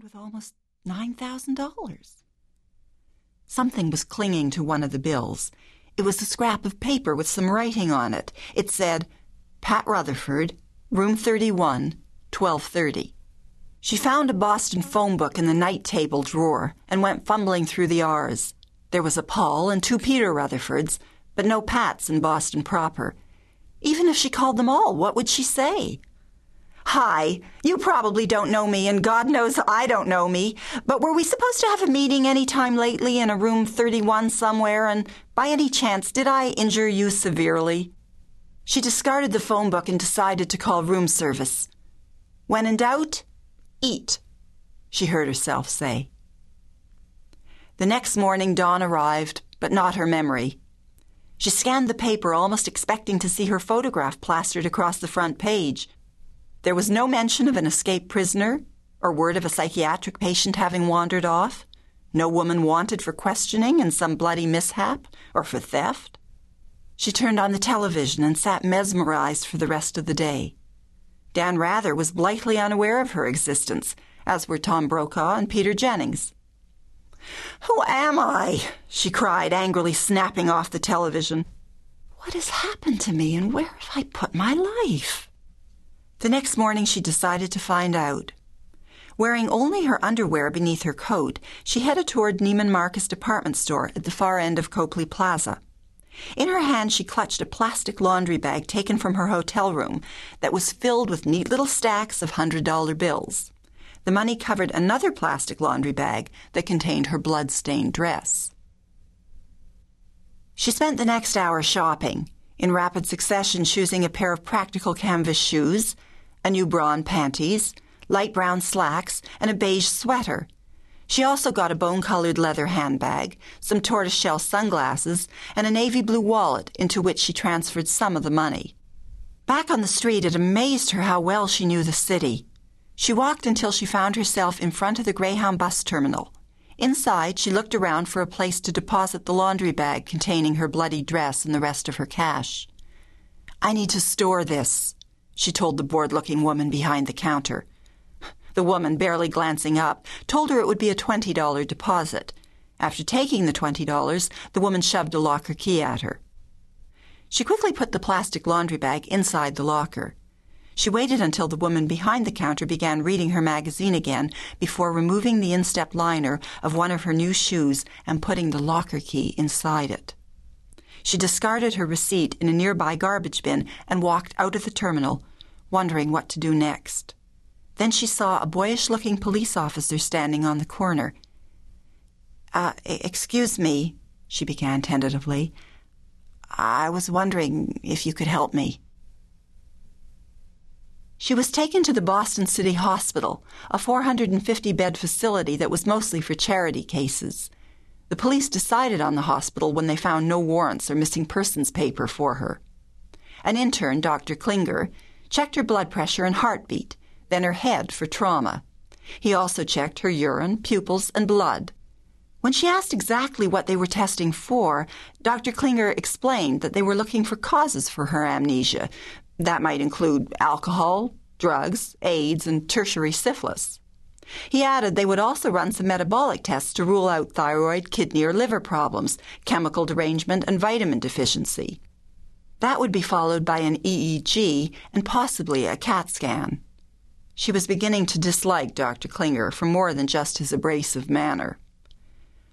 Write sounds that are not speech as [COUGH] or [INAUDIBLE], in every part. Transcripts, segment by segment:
found with almost $9,000. Something was clinging to one of the bills. It was a scrap of paper with some writing on it. It said, Pat Rutherford, room 31, 1230. She found a Boston phone book in the night table drawer and went fumbling through the R's. There was a Paul and two Peter Rutherfords, but no Pats in Boston proper. Even if she called them all, what would she say? Hi, you probably don't know me, and God knows I don't know me, but were we supposed to have a meeting any time lately in a room 31 somewhere, and by any chance did I injure you severely? She discarded the phone book and decided to call room service. When in doubt, eat, she heard herself say. The next morning, dawn arrived, but not her memory. She scanned the paper, almost expecting to see her photograph plastered across the front page. There was no mention of an escaped prisoner or word of a psychiatric patient having wandered off. No woman wanted for questioning in some bloody mishap or for theft. She turned on the television and sat mesmerized for the rest of the day. Dan Rather was blithely unaware of her existence, as were Tom Brokaw and Peter Jennings. Who am I? she cried, angrily snapping off the television. What has happened to me, and where have I put my life? The next morning she decided to find out. Wearing only her underwear beneath her coat, she headed toward Neiman Marcus department store at the far end of Copley Plaza. In her hand, she clutched a plastic laundry bag taken from her hotel room that was filled with neat little stacks of hundred dollar bills. The money covered another plastic laundry bag that contained her blood stained dress. She spent the next hour shopping, in rapid succession choosing a pair of practical canvas shoes, a new bra and panties, light brown slacks, and a beige sweater. She also got a bone colored leather handbag, some tortoiseshell sunglasses, and a navy blue wallet into which she transferred some of the money. Back on the street, it amazed her how well she knew the city. She walked until she found herself in front of the Greyhound bus terminal. Inside, she looked around for a place to deposit the laundry bag containing her bloody dress and the rest of her cash. I need to store this, she told the bored looking woman behind the counter. The woman, barely glancing up, told her it would be a $20 deposit. After taking the $20, the woman shoved a locker key at her. She quickly put the plastic laundry bag inside the locker. She waited until the woman behind the counter began reading her magazine again before removing the instep liner of one of her new shoes and putting the locker key inside it. She discarded her receipt in a nearby garbage bin and walked out of the terminal, wondering what to do next. Then she saw a boyish looking police officer standing on the corner. Uh, excuse me, she began tentatively. I was wondering if you could help me. She was taken to the Boston City Hospital, a 450 bed facility that was mostly for charity cases. The police decided on the hospital when they found no warrants or missing persons paper for her. An intern, Dr. Klinger, checked her blood pressure and heartbeat, then her head for trauma. He also checked her urine, pupils, and blood. When she asked exactly what they were testing for, Dr. Klinger explained that they were looking for causes for her amnesia, that might include alcohol, drugs, AIDS, and tertiary syphilis. He added they would also run some metabolic tests to rule out thyroid, kidney, or liver problems, chemical derangement, and vitamin deficiency. That would be followed by an EEG and possibly a CAT scan. She was beginning to dislike Dr. Klinger for more than just his abrasive manner.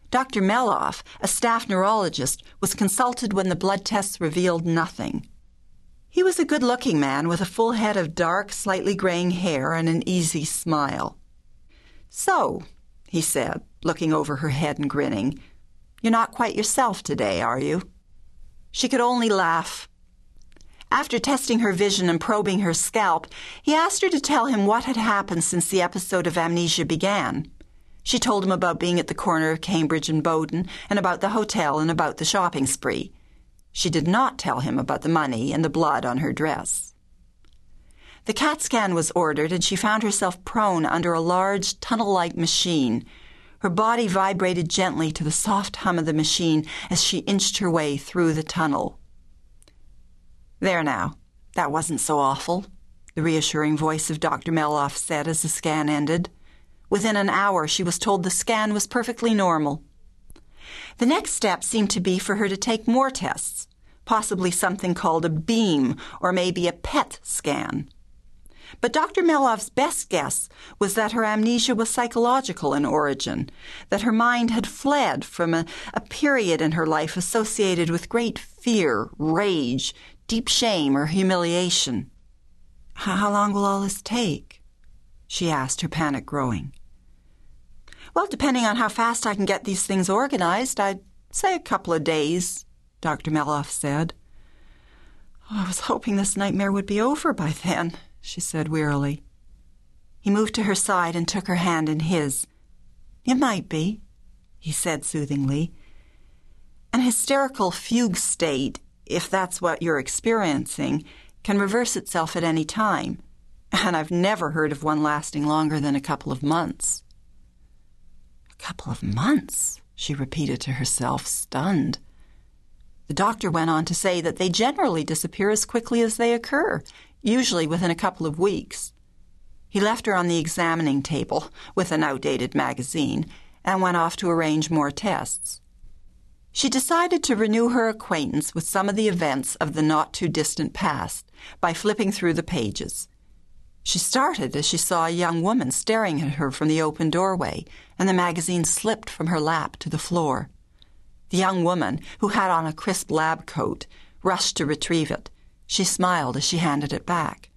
Dr. Meloff, a staff neurologist, was consulted when the blood tests revealed nothing. He was a good looking man with a full head of dark, slightly graying hair and an easy smile. So, he said, looking over her head and grinning, you're not quite yourself today, are you? She could only laugh. After testing her vision and probing her scalp, he asked her to tell him what had happened since the episode of amnesia began. She told him about being at the corner of Cambridge and Bowdoin, and about the hotel, and about the shopping spree. She did not tell him about the money and the blood on her dress. The CAT scan was ordered, and she found herself prone under a large, tunnel like machine. Her body vibrated gently to the soft hum of the machine as she inched her way through the tunnel. There now, that wasn't so awful, the reassuring voice of Dr. Meloff said as the scan ended. Within an hour, she was told the scan was perfectly normal. The next step seemed to be for her to take more tests, possibly something called a beam or maybe a PET scan. But Dr. Meloff's best guess was that her amnesia was psychological in origin, that her mind had fled from a, a, period in her life associated with great fear, rage, deep shame, or humiliation. How long will all this take? she asked, her panic growing. Well, depending on how fast I can get these things organized, I'd say a couple of days, Dr. Meloff said. Oh, I was hoping this nightmare would be over by then she said wearily. He moved to her side and took her hand in his. It might be, he said soothingly. An hysterical fugue state, if that's what you're experiencing, can reverse itself at any time, and I've never heard of one lasting longer than a couple of months. A couple of months, she repeated to herself, stunned. The doctor went on to say that they generally disappear as quickly as they occur, usually within a couple of weeks. He left her on the examining table with an outdated magazine and went off to arrange more tests. She decided to renew her acquaintance with some of the events of the not too distant past by flipping through the pages. She started as she saw a young woman staring at her from the open doorway, and the magazine slipped from her lap to the floor. The young woman, who had on a crisp lab coat, rushed to retrieve it. She smiled as she handed it back.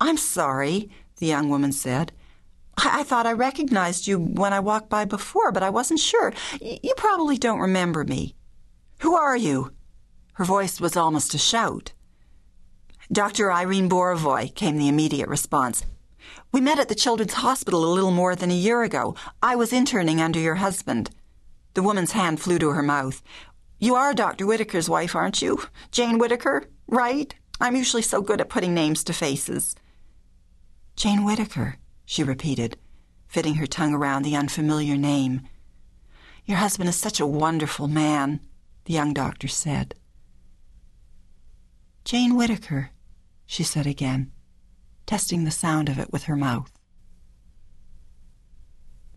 I'm sorry, the young woman said. I, I thought I recognized you when I walked by before, but I wasn't sure. Y- you probably don't remember me. Who are you? Her voice was almost a shout. Dr. Irene Borovoy, came the immediate response. We met at the Children's Hospital a little more than a year ago. I was interning under your husband. The woman's hand flew to her mouth. You are Dr. Whittaker's wife, aren't you? Jane Whittaker, right? I'm usually so good at putting names to faces. Jane Whittaker, she repeated, fitting her tongue around the unfamiliar name. Your husband is such a wonderful man, the young doctor said. Jane Whittaker, she said again, testing the sound of it with her mouth.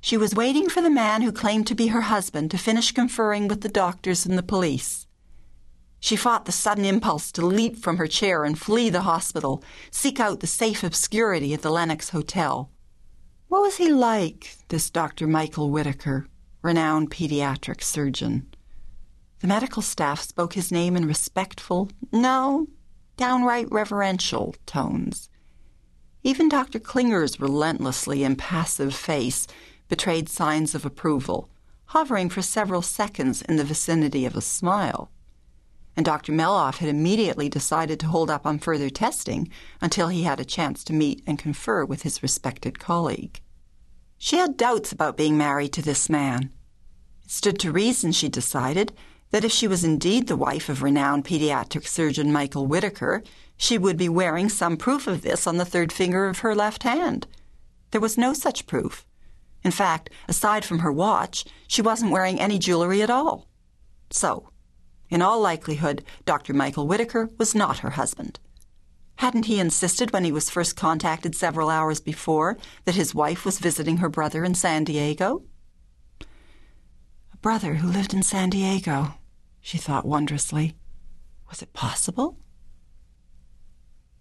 She was waiting for the man who claimed to be her husband to finish conferring with the doctors and the police. She fought the sudden impulse to leap from her chair and flee the hospital, seek out the safe obscurity at the Lenox Hotel. What was he like, this Dr. Michael Whittaker, renowned pediatric surgeon? The medical staff spoke his name in respectful, no, downright reverential tones. Even Dr. Klinger's relentlessly impassive face betrayed signs of approval, hovering for several seconds in the vicinity of a smile. And Dr. Meloff had immediately decided to hold up on further testing until he had a chance to meet and confer with his respected colleague. She had doubts about being married to this man. It stood to reason, she decided, that if she was indeed the wife of renowned pediatric surgeon Michael Whittaker, she would be wearing some proof of this on the third finger of her left hand. There was no such proof. In fact, aside from her watch, she wasn't wearing any jewelry at all. So, in all likelihood, Dr. Michael Whittaker was not her husband. Hadn't he insisted when he was first contacted several hours before that his wife was visiting her brother in San Diego? A brother who lived in San Diego, she thought wondrously. Was it possible?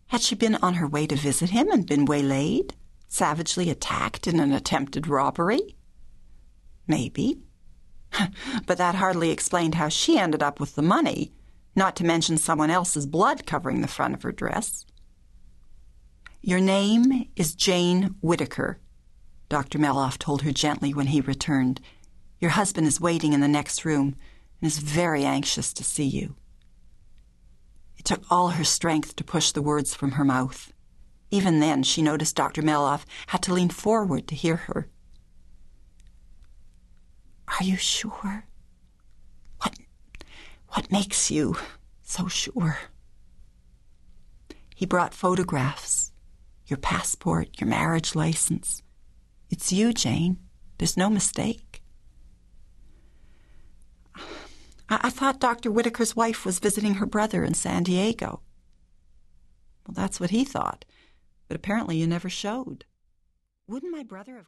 Had she been on her way to visit him and been waylaid? savagely attacked in an attempted robbery? Maybe. [LAUGHS] but that hardly explained how she ended up with the money, not to mention someone else's blood covering the front of her dress. Your name is Jane Whittaker, Dr. Meloff told her gently when he returned. Your husband is waiting in the next room and is very anxious to see you. It took all her strength to push the words from her mouth. Even then, she noticed Dr. Meloff had to lean forward to hear her. Are you sure? What, what makes you so sure? He brought photographs, your passport, your marriage license. It's you, Jane. There's no mistake. I, I thought Dr. Whittaker's wife was visiting her brother in San Diego. Well, that's what he thought but apparently you never showed. Wouldn't my brother have